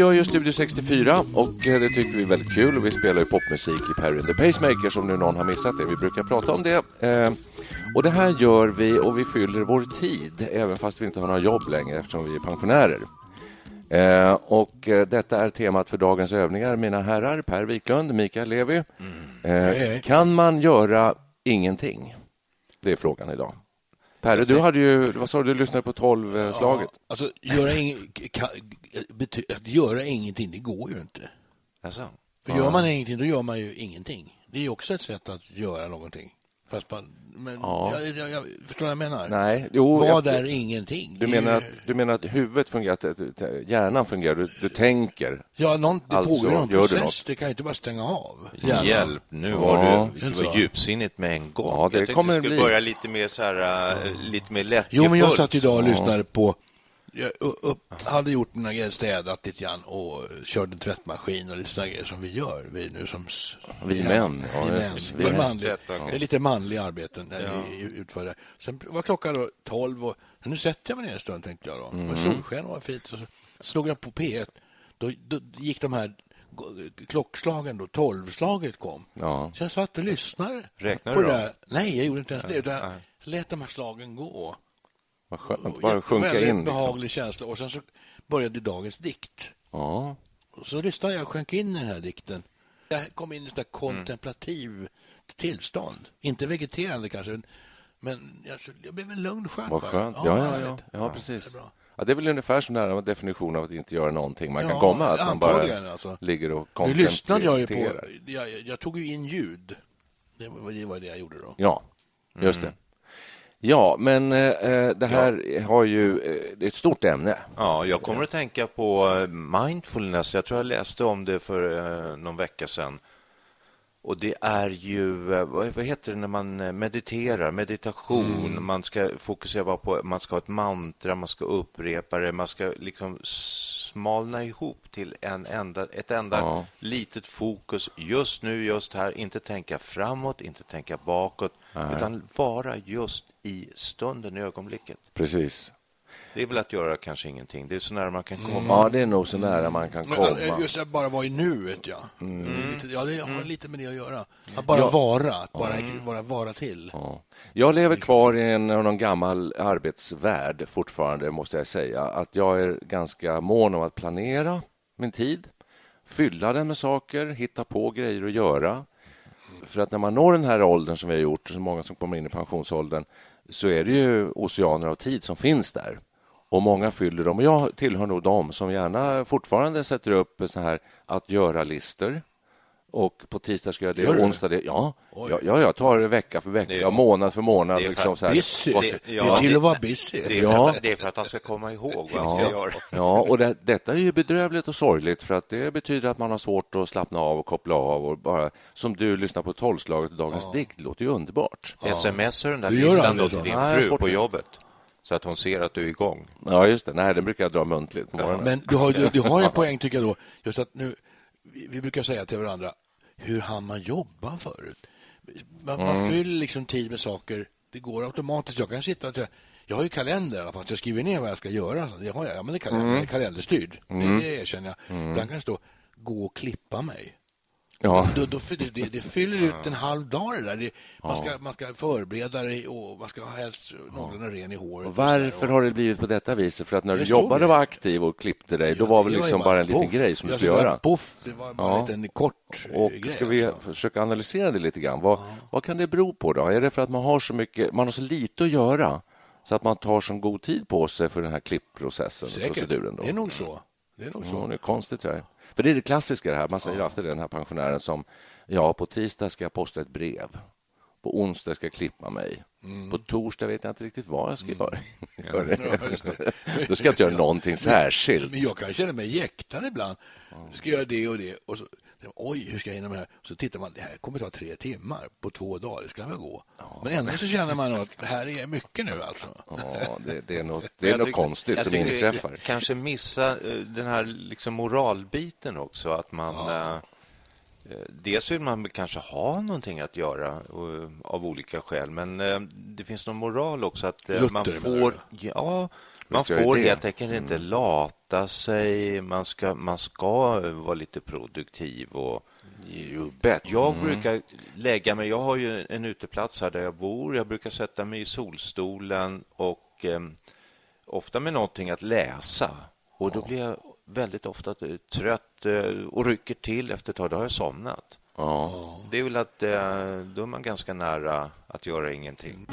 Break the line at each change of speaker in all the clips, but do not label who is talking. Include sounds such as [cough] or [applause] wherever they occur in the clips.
gör ju Studio 64 och eh, det tycker vi är väldigt kul. Vi spelar ju popmusik i Perry and the Pacemaker som nu någon har missat det. Vi brukar prata om det. Eh, och det här gör vi och vi fyller vår tid även fast vi inte har några jobb längre eftersom vi är pensionärer. Eh, och detta är temat för dagens övningar, mina herrar Per Wiklund, Mikael Levi. Mm. Kan man göra ingenting? Det är frågan idag. Perre, du hade ju, vad sa du, du lyssnade på tolvslaget? Ja,
alltså, göra ing, kan, att göra ingenting, det går ju inte.
Alltså.
För gör man ingenting, då gör man ju ingenting. Det är också ett sätt att göra någonting. Fast man, men ja. jag, jag, jag, förstår vad jag menar?
Nej.
Jo, Vad är ingenting?
Du menar, att, du menar att huvudet fungerar, att hjärnan fungerar, du, du tänker?
Ja, någon, det alltså, pågår någon process. Det kan inte bara stänga av.
Hjärnan. Hjälp, nu var ja. du, du var djupsinnigt med en gång. Ja, det jag kommer du skulle bli. börja lite mer så här, uh, lite mer lätt.
Jo, men jag satt idag och lyssnade på jag upp, hade gjort mina grejer, städat lite grann och körde tvättmaskin och lite sådana grejer som vi gör. Vi nu som...
Vi män. Ja,
vi män. Vi är manliga, det är lite manliga arbeten när ja. vi utför det. Sen var klockan då tolv och nu sätter jag mig ner en stund tänkte jag då. Mm. solsken var fint. Så slog jag på P1. Då, då gick de här klockslagen då, tolvslaget kom. Ja. Så jag satt och lyssnade.
Räknade på du
det. Nej, jag gjorde inte ens det. Utan lät de här slagen gå.
Vad skönt, bara sjunka in.
Liksom. behaglig känsla. Och sen så började dagens dikt.
Ja.
Och så lyssnade jag och sjönk in i den här dikten. Jag kom in i ett kontemplativ mm. tillstånd. Inte vegeterande kanske, men jag, jag blev en lugn skön.
Vad skönt. Ja, ja, ja, ja, ja precis. Det ja, det är väl ungefär så nära definition av att inte göra någonting man kan komma. Att man bara alltså. ligger och kontemplerar.
Nu lyssnade jag ju på... Jag, jag, tog ju in ljud. Det var, det var det jag gjorde då.
Ja, just mm. det. Ja, men eh, det här ja. har ju eh, det är ett stort ämne.
Ja, jag kommer att tänka på eh, mindfulness. Jag tror jag läste om det för eh, någon vecka sedan. Och det är ju, eh, vad heter det när man eh, mediterar? Meditation. Mm. Man ska fokusera på, man ska ha ett mantra, man ska upprepa det, man ska liksom smalna ihop till en enda, ett enda ja. litet fokus just nu, just här. Inte tänka framåt, inte tänka bakåt, Nej. utan vara just i stunden, i ögonblicket.
Precis.
Det är väl att göra kanske ingenting. Det är så nära man kan komma. Mm.
Ja, det är nog så nära man kan komma.
Men, just att bara vara i nuet, ja. Mm. Ja, det har mm. lite med det att göra. Att bara ja. vara, att bara, mm. bara vara till. Ja.
Jag lever kvar i en någon gammal arbetsvärld fortfarande, måste jag säga. Att jag är ganska mån om att planera min tid, fylla den med saker, hitta på grejer att göra. För att när man når den här åldern som vi har gjort, så många som kommer in i pensionsåldern, så är det ju oceaner av tid som finns där och många fyller dem. Och jag tillhör nog dem som gärna fortfarande sätter upp så här att göra-listor. Och på tisdag ska jag det, Gör onsdag det. Ja, ja, ja, jag tar det vecka för vecka, är, månad för månad. Det är,
liksom, så här. Busy. Det, ja, det är till att vara busy.
Det är, ja. att, det är för att han ska komma ihåg vad han ska göra.
Ja, och det, detta är ju bedrövligt och sorgligt för att det betyder att man har svårt att slappna av och koppla av. Och bara, som du lyssnar på tolvslaget och Dagens ja. dikt, det låter ju underbart.
Ja. Smsar den där listan då till din fru på jobbet? Så att hon ser att du är igång.
Ja, just det. Nej, den brukar jag dra muntligt på morgonen.
Men du har, du, du har en [laughs] poäng, tycker jag, då. Just att nu, vi, vi brukar säga till varandra, hur hann man jobba förut? Man, mm. man fyller liksom tid med saker det går automatiskt. Jag kan sitta och jag har ju kalender i alla fall, så jag skriver ner vad jag ska göra. Jag har, jag använder kalender, mm. kalenderstyrd. Mm. Det, det erkänner jag. Mm. Ibland kan det stå gå och klippa mig. Ja. Då, då, det, det, fyller ut en halv dag det där. Det, man, ska, man ska förbereda det och man ska ha helst någorlunda ja. ren i håret.
Och varför och... har det blivit på detta viset? För att när du jobbade och var aktiv och klippte dig, då var det liksom bara en liten puff. grej som du skulle göra?
Puff, det var bara ja. en liten kort
Och grej, ska vi alltså. försöka analysera det lite grann? Vad, ja. vad kan det bero på då? Är det för att man har så mycket, man har så lite att göra så att man tar så god tid på sig för den här klippprocessen?
Säkert.
Proceduren då?
Det är nog så. Det är nog så.
Ja, det är konstigt. Här. För det är det klassiska det här. Man säger ja. alltid den här pensionären som ja, på tisdag ska jag posta ett brev. På onsdag ska jag klippa mig. Mm. På torsdag vet jag inte riktigt vad jag ska mm. göra. Ja, [laughs] Då ska jag inte göra någonting [laughs] särskilt.
Men jag kan känna mig jäktad ibland. Ska jag göra det och det. Och så, Oj, hur ska jag hinna med det här? Så tittar man, det här kommer ta tre timmar på två dagar, det ska väl gå. Ja. Men ändå så känner man att det här är mycket nu alltså.
Ja, det, det är något, det är något tycker, konstigt som inträffar.
Kanske missa eh, den här liksom moralbiten också, att man ja. eh, Dels vill man kanske ha någonting att göra eh, av olika skäl, men eh, det finns någon moral också att
Lutter,
man får... Ja, man får helt enkelt inte mm. lata sig. Man ska, man ska vara lite produktiv. och Jag mm. brukar lägga mig... Jag har ju en uteplats här där jag bor. Jag brukar sätta mig i solstolen och eh, ofta med någonting att läsa. Och Då blir jag väldigt ofta trött eh, och rycker till efter ett tag. Då har jag somnat. Ja. Det är väl att eh, då är man ganska nära att göra ingenting.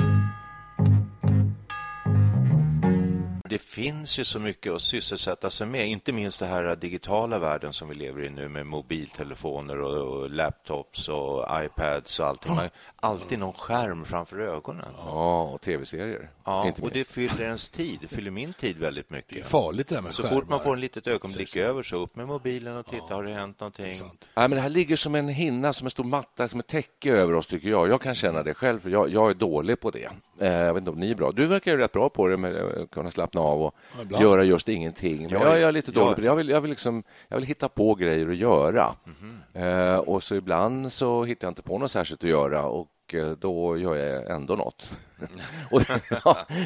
Det finns ju så mycket att sysselsätta sig med, inte minst den här digitala världen som vi lever i nu med mobiltelefoner och, laptops och iPads och allting. Man har alltid någon skärm framför ögonen.
Ja, och tv-serier.
Ja, och det fyller ens tid. Det fyller min tid väldigt mycket. Det är
farligt det där med
Så fort man får en litet ögonblick över så upp med mobilen och titta, ja. har det hänt någonting?
Nej, men det här ligger som en hinna, som en stor matta, som ett täcke över oss, tycker jag. Jag kan känna det själv, för jag, jag är dålig på det. Eh, jag vet inte om ni är bra. Du verkar ju rätt bra på det, med att kunna slappna av och ja, göra just ingenting. Men jag, jag är lite dålig på det. Jag vill, jag vill, liksom, jag vill hitta på grejer att göra. Mm -hmm. eh, och så ibland så hittar jag inte på något särskilt att göra och Eh, då gör jag ändå något. [laughs] och,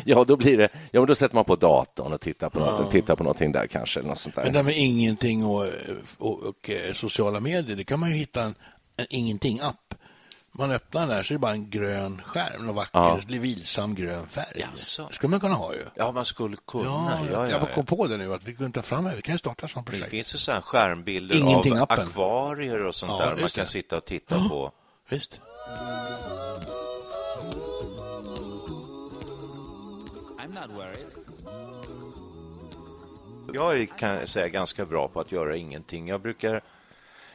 ja, då blir det... Ja, men då sätter man på datorn och tittar på, ja. något, tittar på någonting där kanske. något sånt där.
Men det med ingenting och, och, och, eh, sociala medier, det kan man ju hitta en, en ingenting-app. Man öppnar den där så är det bara en grön skärm, en vacker, ja. vilsam grön färg. Jaså. Det skulle man kunna ha ju.
Ja, man skulle kunna. Ja,
ja, ja, jag kom på det nu, att vi kunde ta fram det. Vi kan starta sånt projekt.
Det finns ju så här skärmbilder Ingenting av appen. akvarier och sånt där man kan det. sitta och titta på.
Visst.
Jag är kan säga ganska bra på att göra ingenting. Jag brukar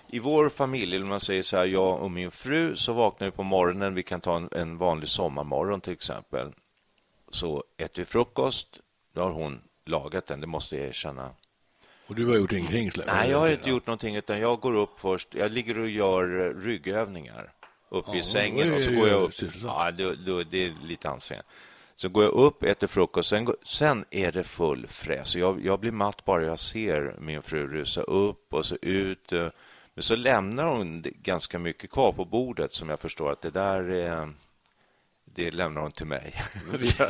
i vår familj, om man säger så här, jag och min fru, så vaknar vi på morgonen. Vi kan ta en, en vanlig sommarmorgon till exempel. Så äter vi frukost. Då har hon lagat den, det måste jag erkänna.
Och du har gjort ingenting?
Nej, jag har inte gjort någonting, utan jag går upp först. Jag ligger och gör ryggövningar uppe ja, i sängen och så går jag upp. Ja, det, det, det är lite ansträngande. Så går jag upp, äter frukost, sen, sen är det full fräs. Jag, jag blir matt bara jag ser min fru rusa upp och så ut. Eh, men så lämnar hon ganska mycket kvar på bordet som jag förstår att det där är, det lämnar hon till mig. [laughs] så,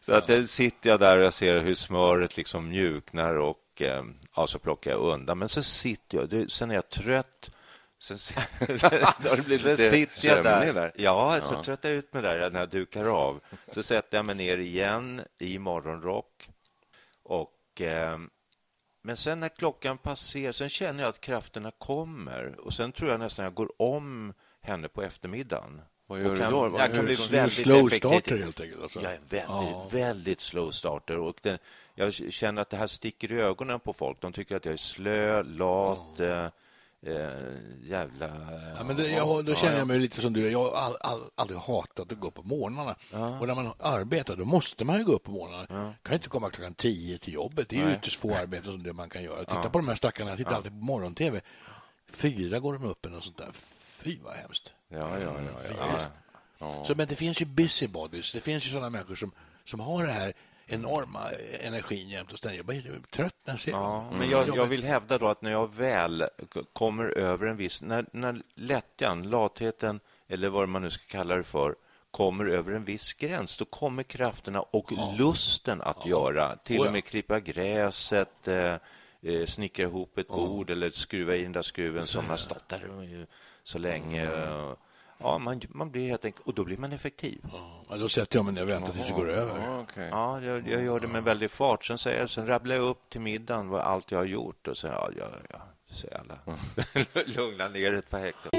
så att ja. sitter jag där och jag ser hur smöret liksom mjuknar och eh, ja, så plockar jag undan. Men så sitter jag, sen är jag trött Sen, [laughs] [laughs] sen, sen sitter jag där. där. Ja, så ja. tröttar jag ut mig där när jag dukar av. Så sätter jag mig ner igen i morgonrock. Och, eh, men sen när klockan passerar, sen känner jag att krafterna kommer. Och Sen tror jag nästan jag går om henne på eftermiddagen.
Vad gör kan, du då?
Jag kan bli väldigt
slow starter helt enkelt? Alltså.
Jag är väldigt, ja. väldigt slow starter. Och den, jag känner att det här sticker i ögonen på folk. De tycker att jag är slö, lat. Ja. Eh, jävla...
Ja, men det, jag, då känner jag mig lite som du. Jag har all, all, aldrig hatat att gå upp på morgnarna. Ja. Och när man arbetar, då måste man ju gå upp på morgnarna. Ja. kan inte komma klockan tio till jobbet. Det är ju ytterst få arbeten som det man kan göra. Titta på de här stackarna. Jag tittar alltid på morgon-tv. Fyra går de upp eller sånt där. Fy, vad hemskt.
Ja, ja, ja.
ja. Så, men det finns ju busybodies. Det finns ju sådana människor som, som har det här enorma energin jämt och ständigt. Jag blir trött när jag ser
ja, Men jag, jag, vill hävda då att när jag väl kommer över en viss... När, när lättjan, latheten eller vad man nu ska kalla det för, kommer över en viss gräns, då kommer krafterna och ja. lusten att ja. göra. Till och med klippa gräset, eh, eh, snickra ihop ett bord eller skruva i den där skruven som har stått där så länge. Mm. Ja, man, man blir helt enkelt, och då blir man effektiv.
Ja, då sätter jag mig ner och väntar tills det går över.
Ja, okay. ja jag, jag, gör det med väldig fart. Sen, säger, sen rabblar jag upp till middagen vad allt jag har gjort och säger ja, ja, ja, så alla. [laughs] lugna ner ett par hektar.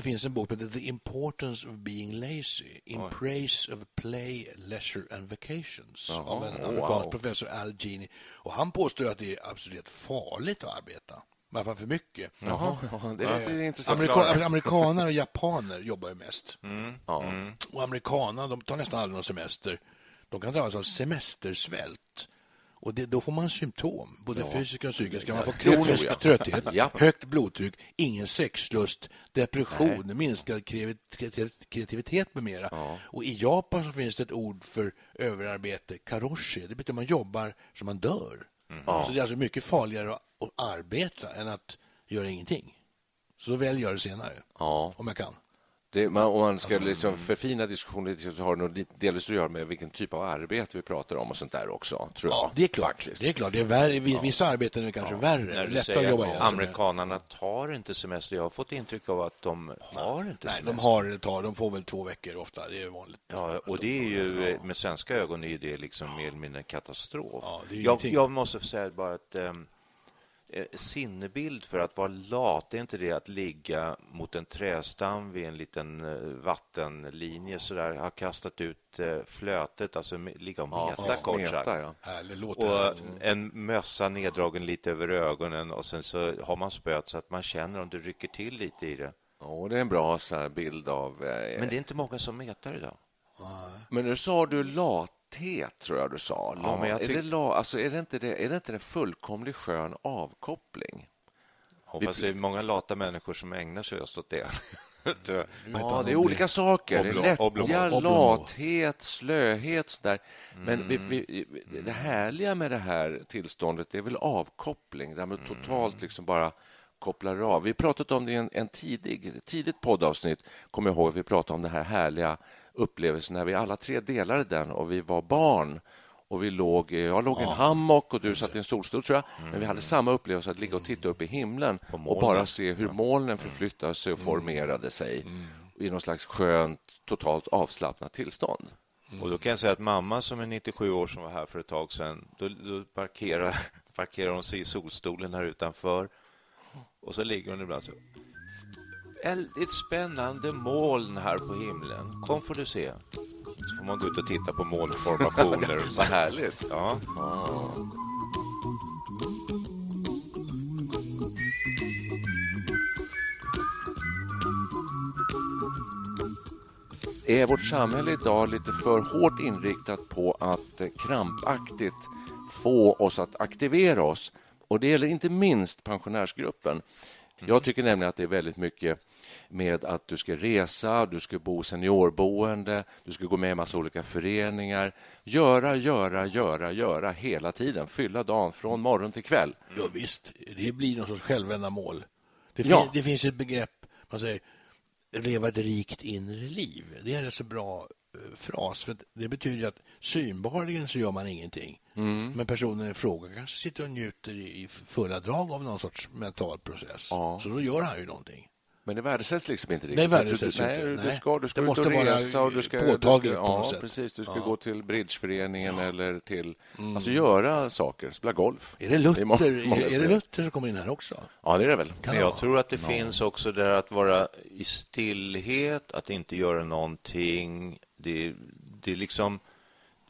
Det finns en bok som heter The Importance of Being Lazy in Oj. Praise of Play, Leisure and Vacations Jaha, av en amerikansk wow. professor Al Gini. Och han påstår att det är absolut farligt att arbeta. I alla fall för mycket.
Jaha, det är eh, intressant.
Amerika amerikaner och japaner jobbar ju mest. Mm. Mm. Och amerikaner de tar nästan aldrig någon semester. De kan drabbas av semestersvält. Och det, då får man symptom, både ja. fysiska och psykiska. Man får kronisk trötthet, ja. högt blodtryck, ingen sexlust, depression, Nej. minskad kreativitet med mera. Ja. Och I Japan så finns det ett ord för överarbete, karoshi. Det betyder att man jobbar så man dör. Mm. Så det är alltså mycket farligare att, att arbeta än att göra ingenting. Så då väljer jag det senare, om jag kan.
Det, man, om man ska alltså, liksom förfina diskussionen så har det nog delvis att göra med vilken typ av arbete vi pratar om och sånt där också, tror
ja,
jag.
Det är klart. Faktiskt. Det är klart. Det är värre, vissa ja. arbeten är kanske ja. värre. När du lättare att jobba igen.
Amerikanerna tar inte semester. Jag har fått intryck av att de har inte
Nej,
semester.
de har det tar. De får väl två veckor ofta. Det är vanligt.
Ja, och det är ju, med svenska ögon är det liksom mer eller mindre en katastrof. jag, jag måste säga bara att um, sinnebild för att vara lat, är inte det att ligga mot en trästam vid en liten eh, vattenlinje så där, ha kastat ut eh, flötet, alltså ligga och meta ja, kort sagt. Ja. Och en mössa neddragen lite över ögonen och sen så har man spöet så att man känner om det rycker till lite i det.
Ja, det är en bra så bild av...
Eh, Men det är inte många som metar idag.
Men nu sa du lat lathet, tror jag du sa. Ja, men jag tyck... är, det la... alltså, är, det inte det, är det inte en fullkomlig skön avkoppling?
Ja, fast det är många lata människor som ägnar sig just åt det. [laughs]
ja, det är olika saker. Lättja, lathet, slöhet. Sådär. Men vi, vi, det härliga med det här tillståndet är väl avkoppling, där man totalt mm. liksom bara kopplar av. Vi pratade om det i en, en tidig, tidigt poddavsnitt. Kommer jag ihåg, vi pratade om det här härliga upplevelsen när vi alla tre delade den och vi var barn. Och vi låg, jag låg i en hammock och du satt i en solstol, tror jag. Mm. Men vi hade samma upplevelse att ligga och titta upp i himlen och bara se hur molnen förflyttade sig och mm. formerade sig mm. i någon slags skönt, totalt avslappnat tillstånd.
Och då kan jag säga att mamma som är 97 år som var här för ett tag sedan, då, då parkerar, [laughs] parkerar hon sig i solstolen här utanför och så ligger hon ibland så väldigt spännande moln här på himlen. Kom får du se. Så får man gå ut och titta på molnformationer. [laughs]
Så härligt.
Ja. Ah.
Är vårt samhälle idag lite för hårt inriktat på att krampaktigt få oss att aktivera oss? Och Det gäller inte minst pensionärsgruppen. Jag tycker nämligen att det är väldigt mycket med att du ska resa, du ska bo seniorboende, du ska gå med i massa olika föreningar. Göra, göra, göra, göra hela tiden. Fylla dagen från morgon till kväll.
Ja, visst, det blir någon sorts självändamål. Det, ja. finns, det finns ett begrepp, man säger leva ett rikt inre liv. Det är en så bra eh, fras. För det betyder att synbarligen så gör man ingenting. Mm. Men personen i fråga kanske sitter och njuter i fulla drag av någon sorts mental process. Ja. Så då gör han ju någonting.
Men det värdesätts liksom inte
riktigt. Det värdesätts
du,
inte.
Nej, du ska, du ska det ut och resa och du ska,
påtagligt
du ska, ja, precis, du ska ja. gå till bridgeföreningen ja. eller till... Mm. Alltså göra saker, spela golf.
Är det Luther, det är, är, är det Luther som kommer in här också?
Ja, det är det väl.
Men jag tror att det finns också där att vara i stillhet, att inte göra någonting. Det, det är liksom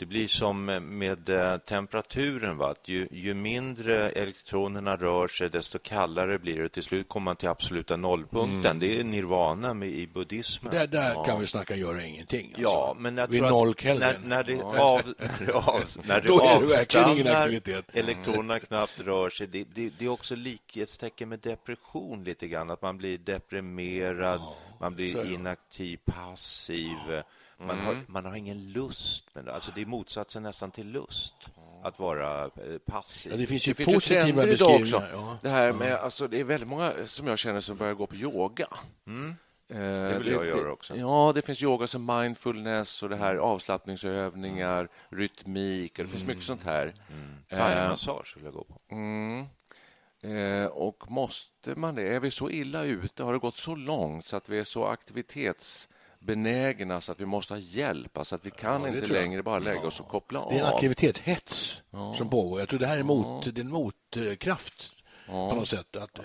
det blir som med eh, temperaturen. Va? Ju, ju, mindre elektronerna rör sig, desto kallare blir det. Till slut kommer man till absoluta nollpunkten. Mm. Det är nirvana med, i buddhismen.
Där, där ja. kan vi snacka göra ingenting.
Alltså. Ja, men jag
tror noll
när, när det, av, av, [laughs] när det [laughs] avstannar, [laughs] elektronerna knappt rör sig. Det, det, det, är också likhetstecken med depression lite grann. Att man blir deprimerad, ja. man blir inaktiv, passiv. Man, mm. har, man har ingen lust. Men alltså det är motsatsen nästan till lust. att vara eh, passiv.
Ja, det finns ju
det finns
positiva
ju trender idag också.
Ja.
Det, här med, alltså, det är väldigt många som jag känner som börjar gå på yoga.
Mm.
Eh,
Det vill jag göra också.
Ja, det finns yoga som mindfulness och det här avslappningsövningar, rytmik. Det finns mycket sånt här. Eh,
Thaimassage vill jag gå på.
Mm. Eh, och måste man det? Är vi så illa ute? Har det gått så långt så att vi är så aktivitetsbenägna så att vi måste ha hjp? Alltså att vi kan
det
inte längre bara lägga oss och koppla av?
Det är en aktivitetshets som pågår. Jag tror det här är, mot, det är en motkraft på något sätt att, eh,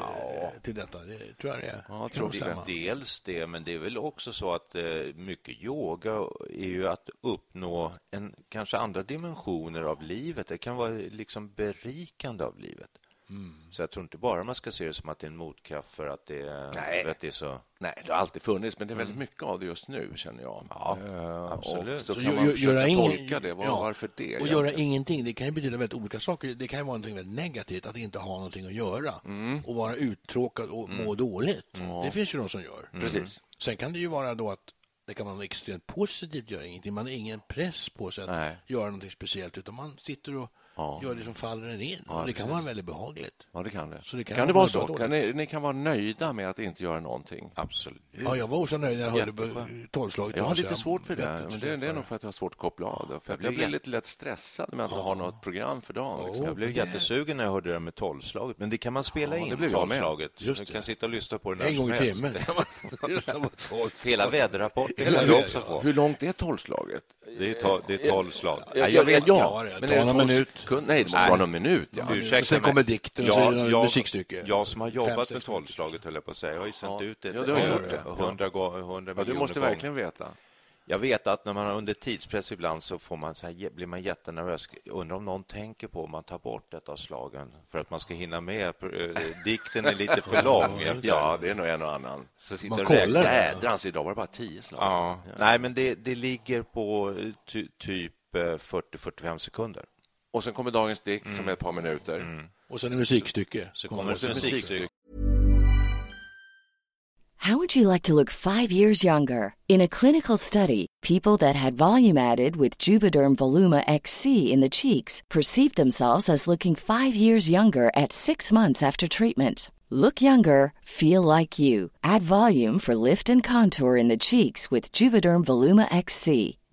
till detta. Det tror jag det är.
Ja, jag tror det.
Dels det, men det är väl också så att eh, mycket yoga är ju att uppnå en, kanske andra dimensioner av livet. Det kan vara liksom berikande av livet.
Mm.
Så jag tror inte bara man ska se det som att det är en motkraft för att det, är-
Nej.
att det är så...
Nej, det har alltid funnits, men det är väldigt mycket av det just nu, känner jag.
Ja,
Eh,
absolut.
Och så
Så
kan
gö-
man försöka
göra ingen-
tolka det. Var,
ja.
Varför det?
Och göra
egentligen?
ingenting, det kan ju betyda väldigt olika saker. Det kan ju vara något väldigt negativt att inte ha någonting att göra och vara uttråkad och må dåligt. Det finns ju de som gör.
Precis.
Sen kan det ju vara då att det kan vara något extremt positivt att göra ingenting. Man har ingen press på sig att
Nej.
göra någonting speciellt utan man sitter och
Ja.
gör det som faller en in. och det kan vara väldigt behagligt.
Ja, det kan det.
Så det kan
kan, det
vara
vara så?
dåligt.
Kan ni, ni kan vara nöjda med att inte göra någonting?
Absolut.
Ja, jag var också nöjd när jag hörde tolvslaget.
Jag har lite svårt för det, men det, det är nog för att jag har svårt att koppla av. Det. För att
blir
jag blir lite lätt stressad om jag inte har något program för dagen. Liksom.
Jag blev jättesugen när jag hörde det med tolvslaget. Men det kan man spela
Ja, det
in,
jag med.
tolvslaget.
Just
Du
det.
kan sitta och lyssna på det när
En gång
som
i
helst.
timmen. [laughs] Just det, på [laughs] tolv.
Hela väderrapporten kan du också få.
Hur långt är tolvslaget?
Det är, to- det är tolv slag.
Ja,
jag vet
ja,
Ja, det
men är det tolv
minut.
Sekund- Nej, det måste
Nej.
vara någon minut. Ja.
Ursäkta
Och sen kommer dikten och så är det något musikstycke.
Jag som har jobbat med tolvslaget, höll jag på att säga. Jag har ju sänt
Ja.
ut det
Ja, du har
eh,
gjort det.
hundra gånger, hundra
Ja, du måste
gånger.
verkligen veta.
Jag vet att när man har under tidspress ibland så får man så här, blir man jättenervös. Undrar om någon tänker på om man tar bort ett av slagen för att man ska hinna med. Eh, Dikten är lite för [laughs] lång.
Ja, det är nog en och annan.
Så sitter
Man kollar.
Jädrans, idag var det bara tio slag.
Ja. Nej, men det, det ligger på eh, ty, typ eh, 40-45 sekunder.
Och sen kommer dagens dikt som mm. är ett par minuter. Mm.
Och sen är musikstycke.
Så kommer det ett musikstycke.
How would you like to look five years younger? In a clinical study, people that had volume added with Juvederm Voluma XC in the cheeks perceived themselves as looking five years younger at six months after treatment. Look younger, feel like you. Add volume for lift and contour in the cheeks with Juvederm Voluma XC.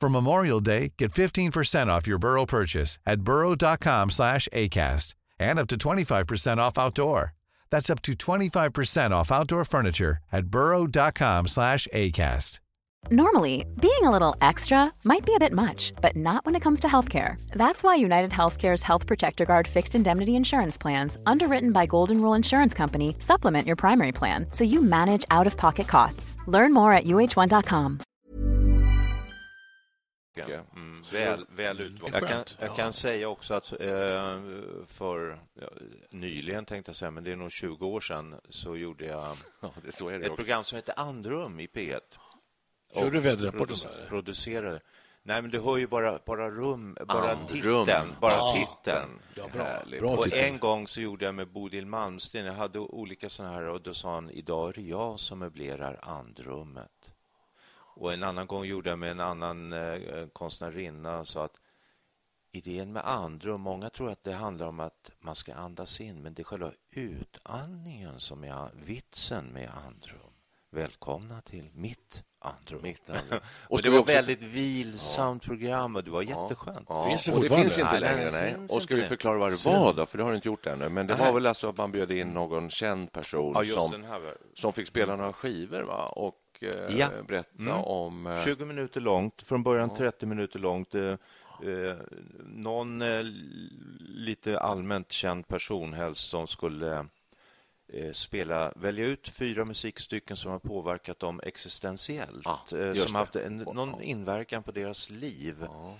For Memorial Day, get 15% off your Burrow purchase at burrow.com slash ACAST and up to 25% off outdoor. That's up to 25% off outdoor furniture at burrow.com slash ACAST.
Normally, being a little extra might be a bit much, but not when it comes to healthcare. That's why United Healthcare's Health Protector Guard fixed indemnity insurance plans, underwritten by Golden Rule Insurance Company, supplement your primary plan so you manage out of pocket costs. Learn more at uh1.com.
Mm, väl, väl utvalt. Jag kan, jag kan säga också att eh, för ja, nyligen, tänkte jag säga, men det är nog 20 år sedan, så gjorde jag [laughs]
Ja, så
ett
också.
program som heter Andrum i P1.
Körde du väderrapporten?
Producerade. Nej, men du hör ju bara, bara rum, bara
Andrum.
titeln. Bara
Ja.
titeln.
Ja, bra.
Härligt.
bra
Och
titel.
en gång så gjorde jag med Bodil Malmsten. Jag hade olika såna här och då sa han idag är det jag som möblerar andrummet. Och en annan gång gjorde jag med en annan eh, konstnärinna och sa att idén med andrum, många tror att det handlar om att man ska andas in, men det är själva utandningen som är vitsen med andrum. Välkomna till mitt andrum.
Mitt [laughs] andrum.
Och, det var ett väldigt vilsamt ja. program och det var jätteskönt.
Ja. Finns det, och det finns inte längre. Nej. Och ska vi förklara vad det var då? För det har du inte gjort ännu. Men det var väl alltså att man bjöd in någon känd person ja, som, som fick spela några skivor va? och eh, ja. berätta mm. om...
Eh... 20 minuter långt, från början 30 minuter långt. Eh, eh, någon eh, lite allmänt känd person helst som skulle Eh, spela, välja ut fyra musikstycken som har påverkat dem existentiellt, ah, som har haft en, någon inverkan på deras liv. Ah.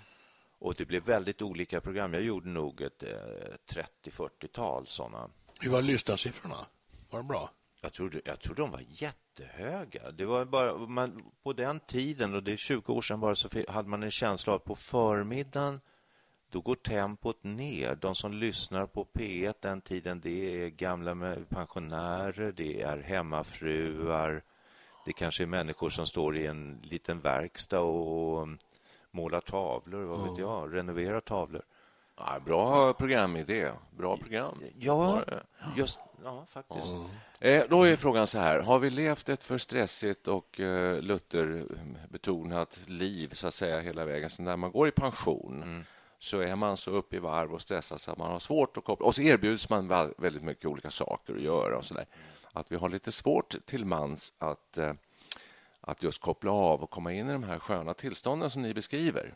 Och Det blev väldigt olika program. Jag gjorde nog ett eh, 30-40-tal sådana.
Hur var lyssnarsiffrorna? Var de bra?
Jag tror, jag tror de var jättehöga. Det var bara, man, på den tiden, och det är 20 år sedan bara, så hade man en känsla av att på förmiddagen då går tempot ner. De som lyssnar på P1 den tiden, det är gamla pensionärer, det är hemmafruar, det kanske är människor som står i en liten verkstad och målar tavlor, vad vet jag, renoverar tavlor.
Ja, bra programidé. Bra program.
Ja, just, ja faktiskt. Mm.
Eh, då är frågan så här. Har vi levt ett för stressigt och eh, Luther-betonat liv så att säga hela vägen sen när man går i pension? Mm så är man så uppe i varv och stressad så att man har svårt att koppla. Och så erbjuds man väldigt mycket olika saker att göra och så där. Att vi har lite svårt till mans att, eh, att just koppla av och komma in i de här sköna tillstånden som ni beskriver.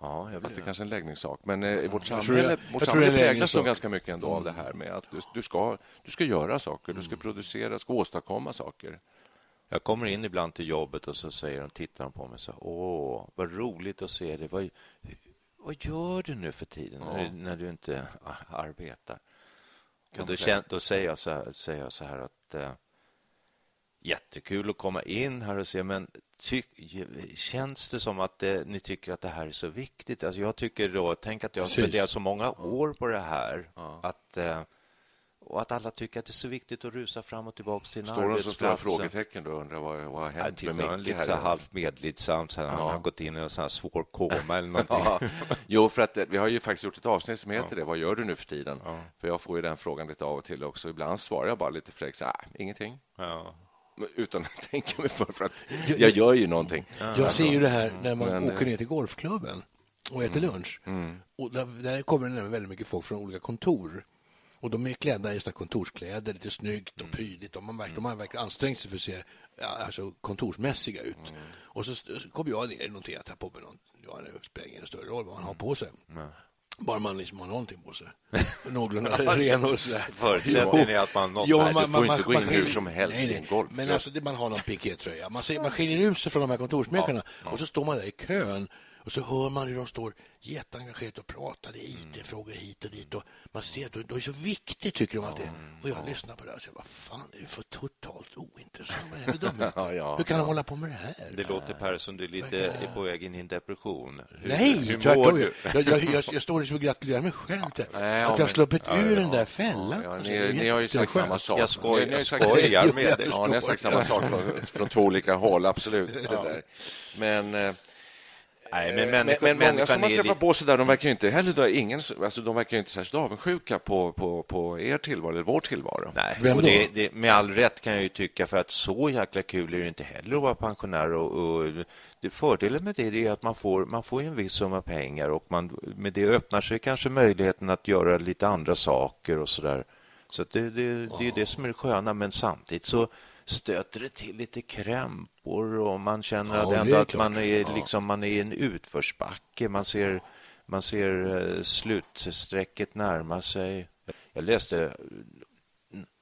Ja, jag Fast det är kanske är en läggningssak. Men eh, vårt samhälle, jag, vårt samhälle präglas nog ganska mycket ändå av det här med att du, du, ska, du ska göra saker, du ska mm. producera, ska åstadkomma saker.
Jag kommer in ibland till jobbet och så säger de, tittar de på mig så Åh, vad roligt att se dig. Vad, vad gör du nu för tiden ja. när, när, du inte arbetar? Och då, då säger, jag så här, säger jag så här att eh, jättekul att komma in här och se, men ty, känns det som att det, ni tycker att det här är så viktigt? Alltså jag tycker då, tänk att jag har spenderat så många år på det här, ja. att eh, och att alla tycker att det är så viktigt att rusa fram och tillbaka till
Står arbetsplats. Står det så frågetecken då undrar vad, vad har hänt
ja, med Micke? Lite så halvt medlidsamt, så ja. han har gått in i en sån här svår [laughs] koma eller någonting. ja.
Jo, för att eh, vi har ju faktiskt gjort ett avsnitt som heter ja. det, Vad gör du nu för tiden? För jag får ju den frågan lite av och till också. Ibland svarar jag bara lite fräckt, äh, ingenting. Utan att [laughs] tänka mig för, för att jag gör ju någonting.
Jag ser ju det här när man Men, åker ner till golfklubben och äter mm. lunch. Mm. Och där, där kommer det väldigt mycket folk från olika kontor. Och de är klädda i kontorskläder, lite snyggt och mm. prydligt. Och man verkar, de har verkligen ansträngt sig för att se alltså, kontorsmässiga ut. Mm. Och så kommer jag ner och noterar att jag på mig någon, ja, det spelar ingen större roll vad man har på sig. Mm. Bara man liksom har någonting på sig. [laughs] Någorlunda ren och sådär.
Förutsättningen är att man
något... Ja, man, du får man, inte gå in hur som helst nej, nej. i en golf.
Men alltså, man har någon pikétröja. Man, man skiljer ut sig från de här kontorsmäkarna. Ja, ja. Och så står man där i kön och så hör man hur de står jätteengagerat och pratar. Det är IT-frågor hit och dit. Och man ser att det är så viktigt, tycker de att det Och jag lyssnar på det och säger, vad fan, det är för totalt ointressant. Vad är det [laughs] ja, ja, hur kan de hålla på med det här?
Det låter, Per, som du är lite är på väg in i en depression.
Hur, Nej, hur tvärtom. Jag, jag, jag, jag, står liksom och gratulerar mig själv till Nej, att jag har sluppit ur den där fällan. Ja,
ni, alltså, ni har ju sagt samma sak.
Jag skojar, jag skojar med dig.
Ja, ni har sagt samma sak från, från två olika håll, absolut. [laughs] Men eh, Nej, men, människor, men, men många som man träffar på så där, de verkar inte heller då, ingen, alltså, de verkar inte särskilt avundsjuka på, på, på er tillvaro eller vår tillvaro.
Nej, och det, det, med all rätt kan jag ju tycka, för att så jäkla kul är det inte heller att vara pensionär. Och, och det fördelen med det är att man får, man får en viss summa pengar och man, med det öppnar sig kanske möjligheten att göra lite andra saker och så där. Så det, det, det är det som är det sköna, men samtidigt så stöter det till lite krämpor och man känner ja, ändå att man är, liksom, man är i en utförsbacke. Man ser, man ser eh, slutsträcket närma sig. Jag läste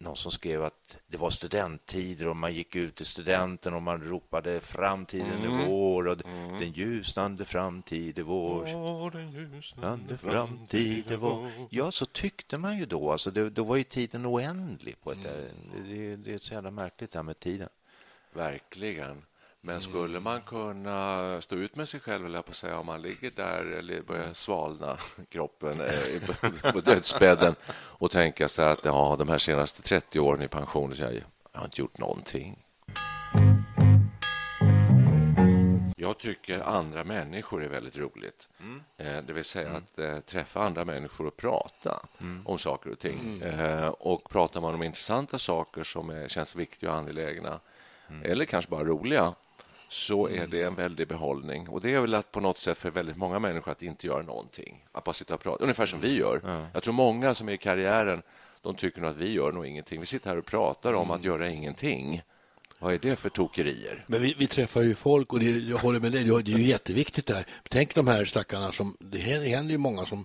någon som skrev att det var studenttider och man gick ut till studenten och man ropade framtiden mm. är vår och mm. den ljusnande framtid är vår. Oh, den ljusnande framtid är vår. Ja, så tyckte man ju då. Alltså, det, då var ju tiden oändlig. På ett, mm. det, det är så jävla märkligt det här med tiden.
Verkligen. Men skulle man kunna stå ut med sig själv, eller på säga, om man ligger där eller börjar svalna kroppen eh, [laughs] på dödsbädden och tänka sig att ja, de här senaste 30 åren i pension, så jag, jag har inte gjort någonting. Jag tycker andra människor är väldigt roligt. Mm. Eh, det vill säga mm. att eh, träffa andra människor och prata mm. om saker och ting. Mm. och pratar man om intressanta saker som känns viktiga och angelägna mm. eller kanske bara roliga, så är det en väldig behållning. Och Det är väl att på något sätt för väldigt många människor att inte göra någonting. Att bara sitta och prata, ungefär som vi gör. Mm. Jag tror många som är i karriären de tycker nog att vi gör nog ingenting. Vi sitter här och pratar om att göra ingenting. Vad är det för tokerier?
Men vi, vi träffar ju folk och det, jag håller med dig, det är ju jätteviktigt där. Tänk de här stackarna som, det händer ju många som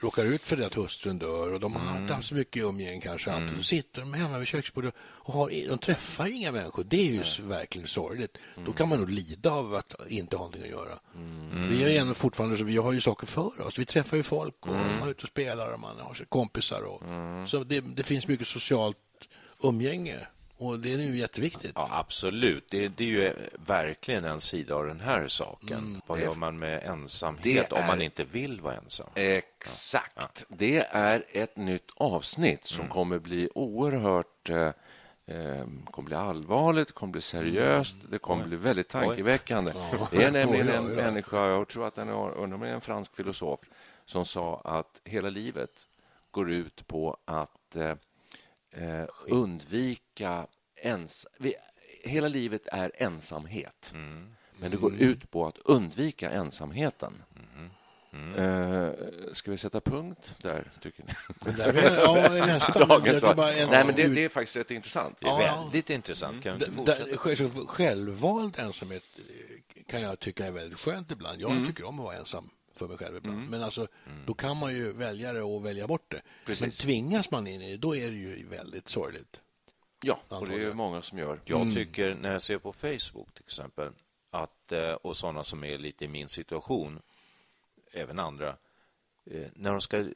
råkar ut för det att hustrun dör och de har mm. inte haft så mycket umgänge kanske. Mm. Då sitter de hemma vid köksbordet och har, de träffar inga människor. Det är ju Nej. verkligen sorgligt. Mm. Då kan man nog lida av att inte ha någonting att göra. Mm. Vi är ju fortfarande så vi har ju saker för oss. Vi träffar ju folk och mm. man är ute och spelar och man har kompisar. Och, mm. Så det, det finns mycket socialt umgänge. Och Det är ju jätteviktigt.
Ja, absolut. Det, det, är ju verkligen en sida av den här saken. Mm, Vad gör man med ensamhet är... om man inte vill vara ensam?
Exakt. Ja. Det är ett nytt avsnitt som mm. kommer bli oerhört eh, eh kommer bli allvarligt, kommer bli seriöst, mm. det kommer bli väldigt tankeväckande. Oj. Det är nämligen en människa, jag tror att den är, undrar en fransk filosof, som sa att hela livet går ut på att eh, undvika ens... Vi, hela livet är ensamhet. Mm. Men det går ut på att undvika ensamheten. Mm. Mm. Uh, ska vi sätta punkt där, tycker ni?
ja, nästan. [laughs]
Nej, men det, det, är faktiskt rätt intressant.
Det är ja. väldigt intressant. Kan
mm. där, självvald ensamhet kan jag tycka är väldigt skönt ibland. Jag mm. tycker om att vara ensam för mig själv ibland. Mm. Men alltså, mm. då kan man ju välja det och välja bort det. Precis. Men tvingas man in i det, då är det ju väldigt sorgligt.
Ja, och det är många som gör.
Jag mm. tycker, när jag ser på Facebook till exempel, att, eh, och sådana som är lite i min situation, även andra, när de ska eh,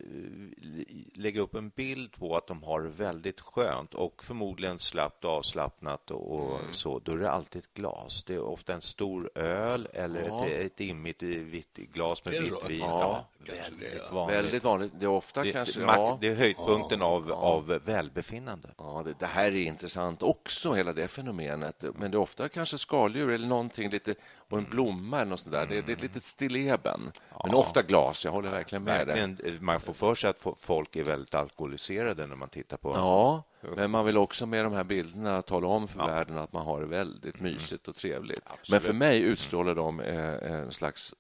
lägga upp en bild på att de har väldigt skönt och förmodligen slappt avslappnat och mm. så, då är det alltid ett glas. Det är ofta en stor öl eller ja. ett, ett immigt vitt glas med vitt vin. Ja,
väldigt vanligt. Väldigt vanligt. Det är ofta det, kanske...
Det, ja. det är höjdpunkten ja. av, av välbefinnande.
Ja, det, det, här är intressant också, hela det fenomenet. Men det är ofta kanske skaldjur eller någonting lite och en blomma eller något sånt där. Det, det är ett litet stilleben. Men ofta glas, jag håller verkligen med
dig. Man får för sig att folk är väldigt alkoholiserade när man tittar på
Ja, men man vill också med de här bilderna tala om för ja. världen att man har det väldigt mm. mysigt och trevligt. Absolut. Men för mig utstrålar de eh, en slags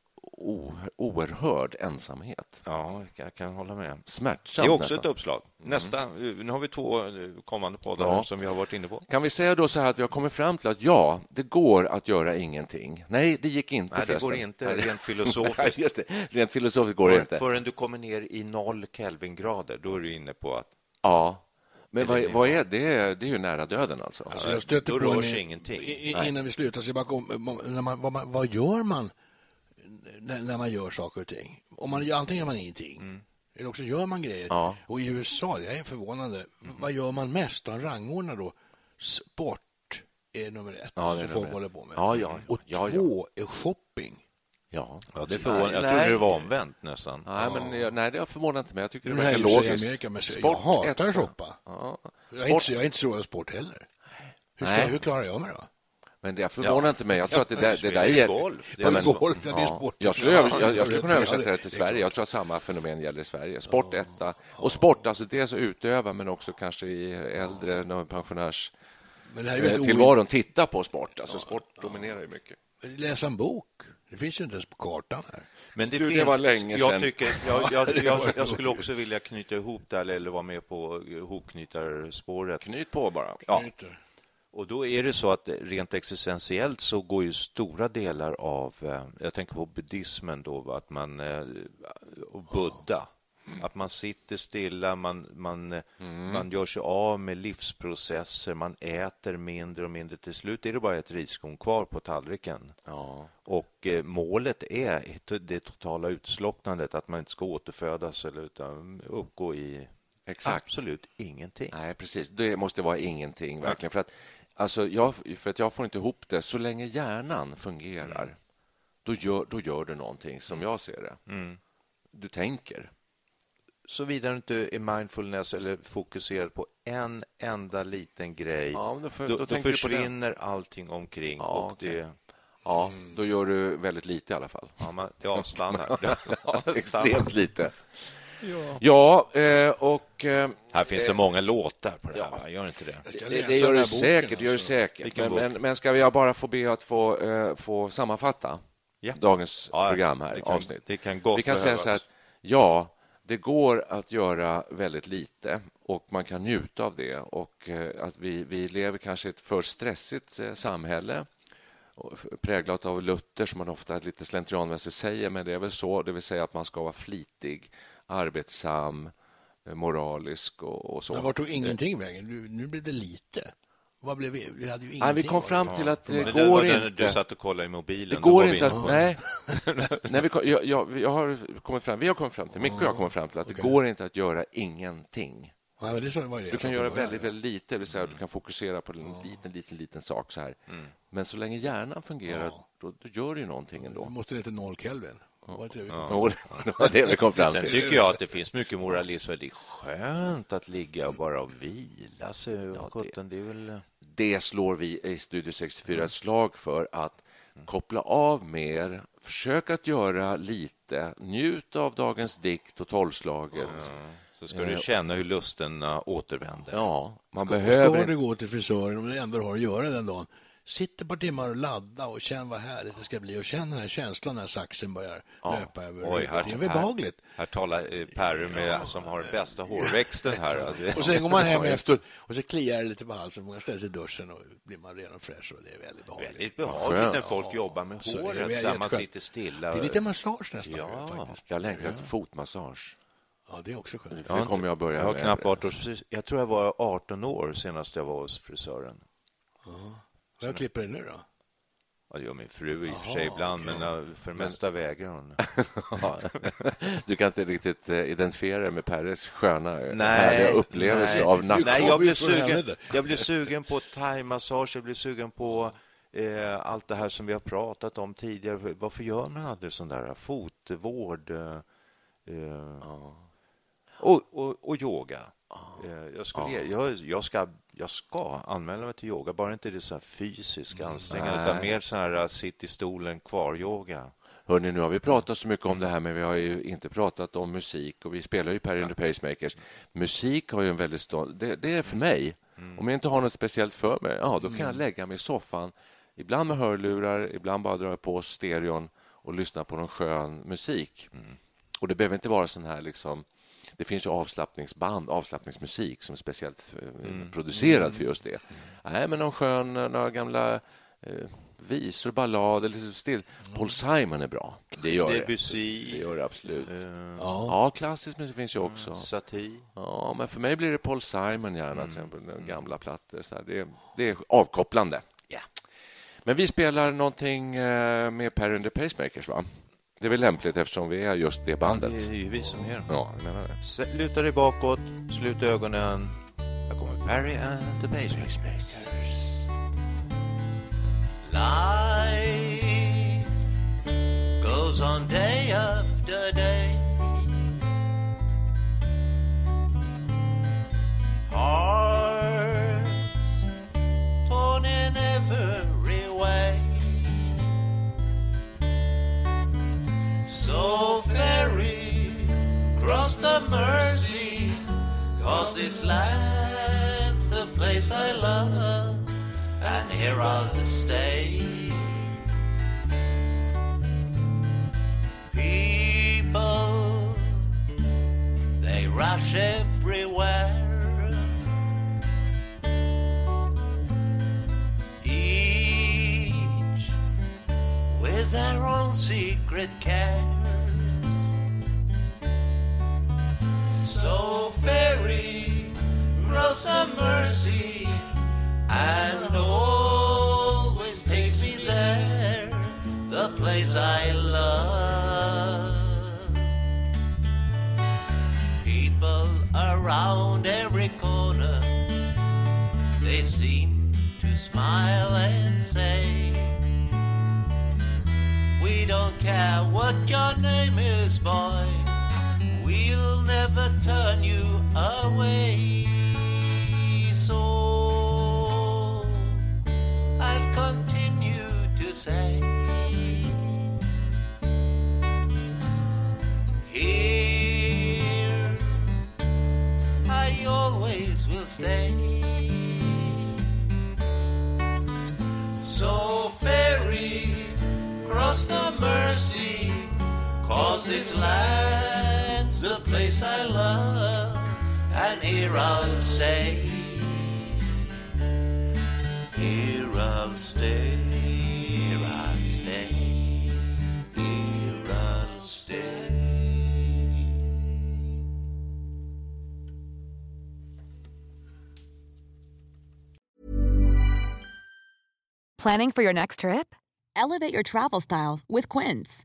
oerhörd ensamhet.
Ja, jag kan hålla med.
Smärtsamt.
Det är också nästan. ett uppslag. Nästa, mm. Nu har vi två eh, kommande poddar ja. som vi har varit inne på.
Kan vi säga då så här att vi har kommit fram till att ja, det går att göra ingenting. Nej, det gick inte
Nej, det
förresten.
går inte rent [laughs] filosofiskt.
Just det. Rent filosofiskt går
för,
det inte.
Förrän du kommer ner i noll Kelvingrader, då är du inne på att
Ja, men vad, vad, är det? Det är ju nära döden alltså.
alltså jag stöter
Då rör sig ingenting.
Innan vi slutar, så bara kom, när man, vad, vad, gör man när, när, man gör saker och ting? Om man, antingen gör man ingenting, mm. eller också gör man grejer. Ja. Och i USA, jag är förvånande, mm. vad gör man mest? De rangordnar då sport är nummer ett, ja, det är som folk håller på med.
Ja, ja,
och två är shopping.
Ja, ja det förvånar, jag trodde det var omvänt nästan.
Nej, men, jag, nej det förvånar inte mig. Jag tycker det verkar logiskt.
Amerika, men sport, jag hatar att shoppa. Ja. Jag, är inte, jag är inte så bra sport heller. Hur, ska, hur klarar jag mig då?
Men det förvånar ja. inte mig. Jag tror att det där, det där är...
Golf.
Det är men, golf, ja, det är sport. Jag, skulle, jag, jag, skulle kunna översätta det till Sverige. Jag tror att samma fenomen gäller i Sverige. Sport etta. Och sport, alltså dels att utöva, men också kanske i äldre pensionärs eh, tillvaron titta på sport. Alltså sport dominerar ju mycket.
Läsa en bok. Det finns ju inte ens på kartan här.
Men det, du, finns, det var länge sedan. Jag, tycker, [laughs] jag, jag, jag, jag, skulle också vilja knyta ihop det, eller vara med på hopknytarspåret.
Knyt på bara.
Ja. Och då är det så att rent existentiellt så går ju stora delar av, eh, jag tänker på buddhismen då, att man, eh, och Buddha, att man sitter stilla, man, man, mm. man gör sig av med livsprocesser, man äter mindre och mindre. Till slut är det bara ett riskorn kvar på tallriken. Ja. Och eh, målet är det totala utslocknandet, att man inte ska återfödas eller utan uppgå i Exakt. absolut ingenting.
Nej, precis. Det måste vara ingenting, verkligen. För att Alltså jag, för att jag får inte ihop det. Så länge hjärnan fungerar, mm. då, gör, då gör du någonting som jag ser det. Mm. Du tänker.
Såvida du inte är mindfulness eller fokuserad på en enda liten grej, ja, då, för, då, då, då försvinner allting omkring. Ja, och okay. det...
Ja, då gör du väldigt lite i alla fall.
Ja, man, det avstannar. [laughs]
ja, extremt lite. Ja, eh, och... Eh,
här finns det många låtar på det här, gör inte det?
Det, det gör det säkert. Gör det säkert. Men, men, men, ska jag bara få be att få, eh, få sammanfatta ja. dagens ja, program här,
det kan,
avsnitt?
Det kan gott
Vi kan säga så här, ja, det går att göra väldigt lite och man kan njuta av det. Och att vi, vi lever kanske i ett för stressigt samhälle präglat av Luther, som man ofta lite slentrianmässigt säger, men det är väl så, det vill säga att man ska vara flitig, arbetsam, eh, moralisk och, och så.
Men vart tog ingenting vägen? Nu, nu blev det lite. Vad blev vi? Vi hade ju
nej, vi kom fram till att det ja. går inte...
Du satt och kollade i mobilen.
Det går inte att... Nej. [laughs] nej vi, jag, jag, jag, har kommit fram, vi har kommit fram till, Micke och jag har kommit fram till att okay. det går inte att göra ingenting.
Ja, det så var det.
Du kan göra väldigt, väldigt lite, det vill säga du kan fokusera på en liten, liten, liten sak så här. Mm. Men så länge hjärnan fungerar, ja. då, då, gör du någonting ändå.
Måste det inte noll Kelvin?
Ja. Det, var det vi kom fram till.
Sen tycker jag att det finns mycket moralism. Det är skönt att ligga och bara vila sig. Ja, det, det, väl...
det slår vi i Studio 64 ett slag för att koppla av mer, försök att göra lite, njut av dagens dikt och tolvslaget. Mm
så ska du känna hur lusten återvänder.
Ja, man
ska,
behöver...
Ska du gå till frisören om du ändå har att göra den dagen, sitt ett par timmar och ladda och känn vad härligt det ska bli och känn den här känslan när saxen börjar ja. löpa över.
Oj, här,
det är behagligt.
Här, här talar eh, Perry med, ja. som har bästa hårväxten här.
och sen går man [laughs] hem efter och så kliar det lite på halsen. Man ställer sig i duschen och blir man ren och fräsch och det är väldigt behagligt.
Väldigt behagligt när folk ja. jobbar med håret, så man sitter stilla.
Det är lite massage nästan.
Ja, faktiskt. jag längtar efter fotmassage.
Ja, det är också skönt.
Det kommer jag börja
jag har knappt varit hos, Jag tror jag var 18 år senast jag var hos frisören.
Ja. Vem klipper dig nu då?
Ja, det gör min fru i och för sig ibland, okay. men för det mesta vägrar hon. [laughs] [laughs]
du kan inte riktigt eh, identifiera dig med Peres sköna nej, upplevelse nej. av nacken.
Nej, jag blev sugen, jag blev sugen på thaimassage, jag blev sugen på eh, allt det här som vi har pratat om tidigare. Varför gör man aldrig sån där fotvård? Eh, eh, och, och, och yoga. Eh, jag, skulle, jag, jag, ska, jag ska anmäla mig till yoga, bara inte det så fysiska ansträngande, utan mer så här äh, sitt i stolen kvar-yoga.
Hörrni, nu har vi pratat så mycket om det här, men vi har ju inte pratat om musik och vi spelar ju Per and the Pacemakers. Musik har ju en väldigt stor... Det, det är för mig. Mm. Om jag inte har något speciellt för mig, ja, då kan jag mm. lägga mig i soffan, ibland med hörlurar, ibland bara dra på stereon och lyssna på någon skön musik. Mm. Och det behöver inte vara sån här liksom det finns ju avslappningsband, avslappningsmusik som är speciellt eh, mm. producerad för just det. Nej, men någon skön, några gamla eh, visor, ballader, lite still. Paul Simon är bra.
Det gör Debussy.
det. Det gör det absolut. Uh, ja. ja, klassisk musik finns ju också. Mm,
Satie.
Ja, men för mig blir det Paul Simon gärna, mm. till exempel. Gamla plattor. Så det, det är avkopplande. Yeah. Men vi spelar någonting eh, med Per and the Pacemakers, va? Det är väl lämpligt eftersom vi är just det bandet.
Det är ju vi som är
Ja, jag menar
det. Luta dig bakåt, slut ögonen. Här kommer Barry and the Pacemakers. Life goes on day after this land's the place I love, and here I'll stay. People, they rush everywhere. Each with their own secret cares. so grows a mercy and always takes me there, the place I love. People around every corner, they seem to smile and say, We don't care what your name is, boy we'll never turn you away. Cause this land's a place I love, and here I'll stay. Here I'll stay. Here I'll stay. Here I'll stay.
Planning for your next trip? Elevate your travel style with Quince.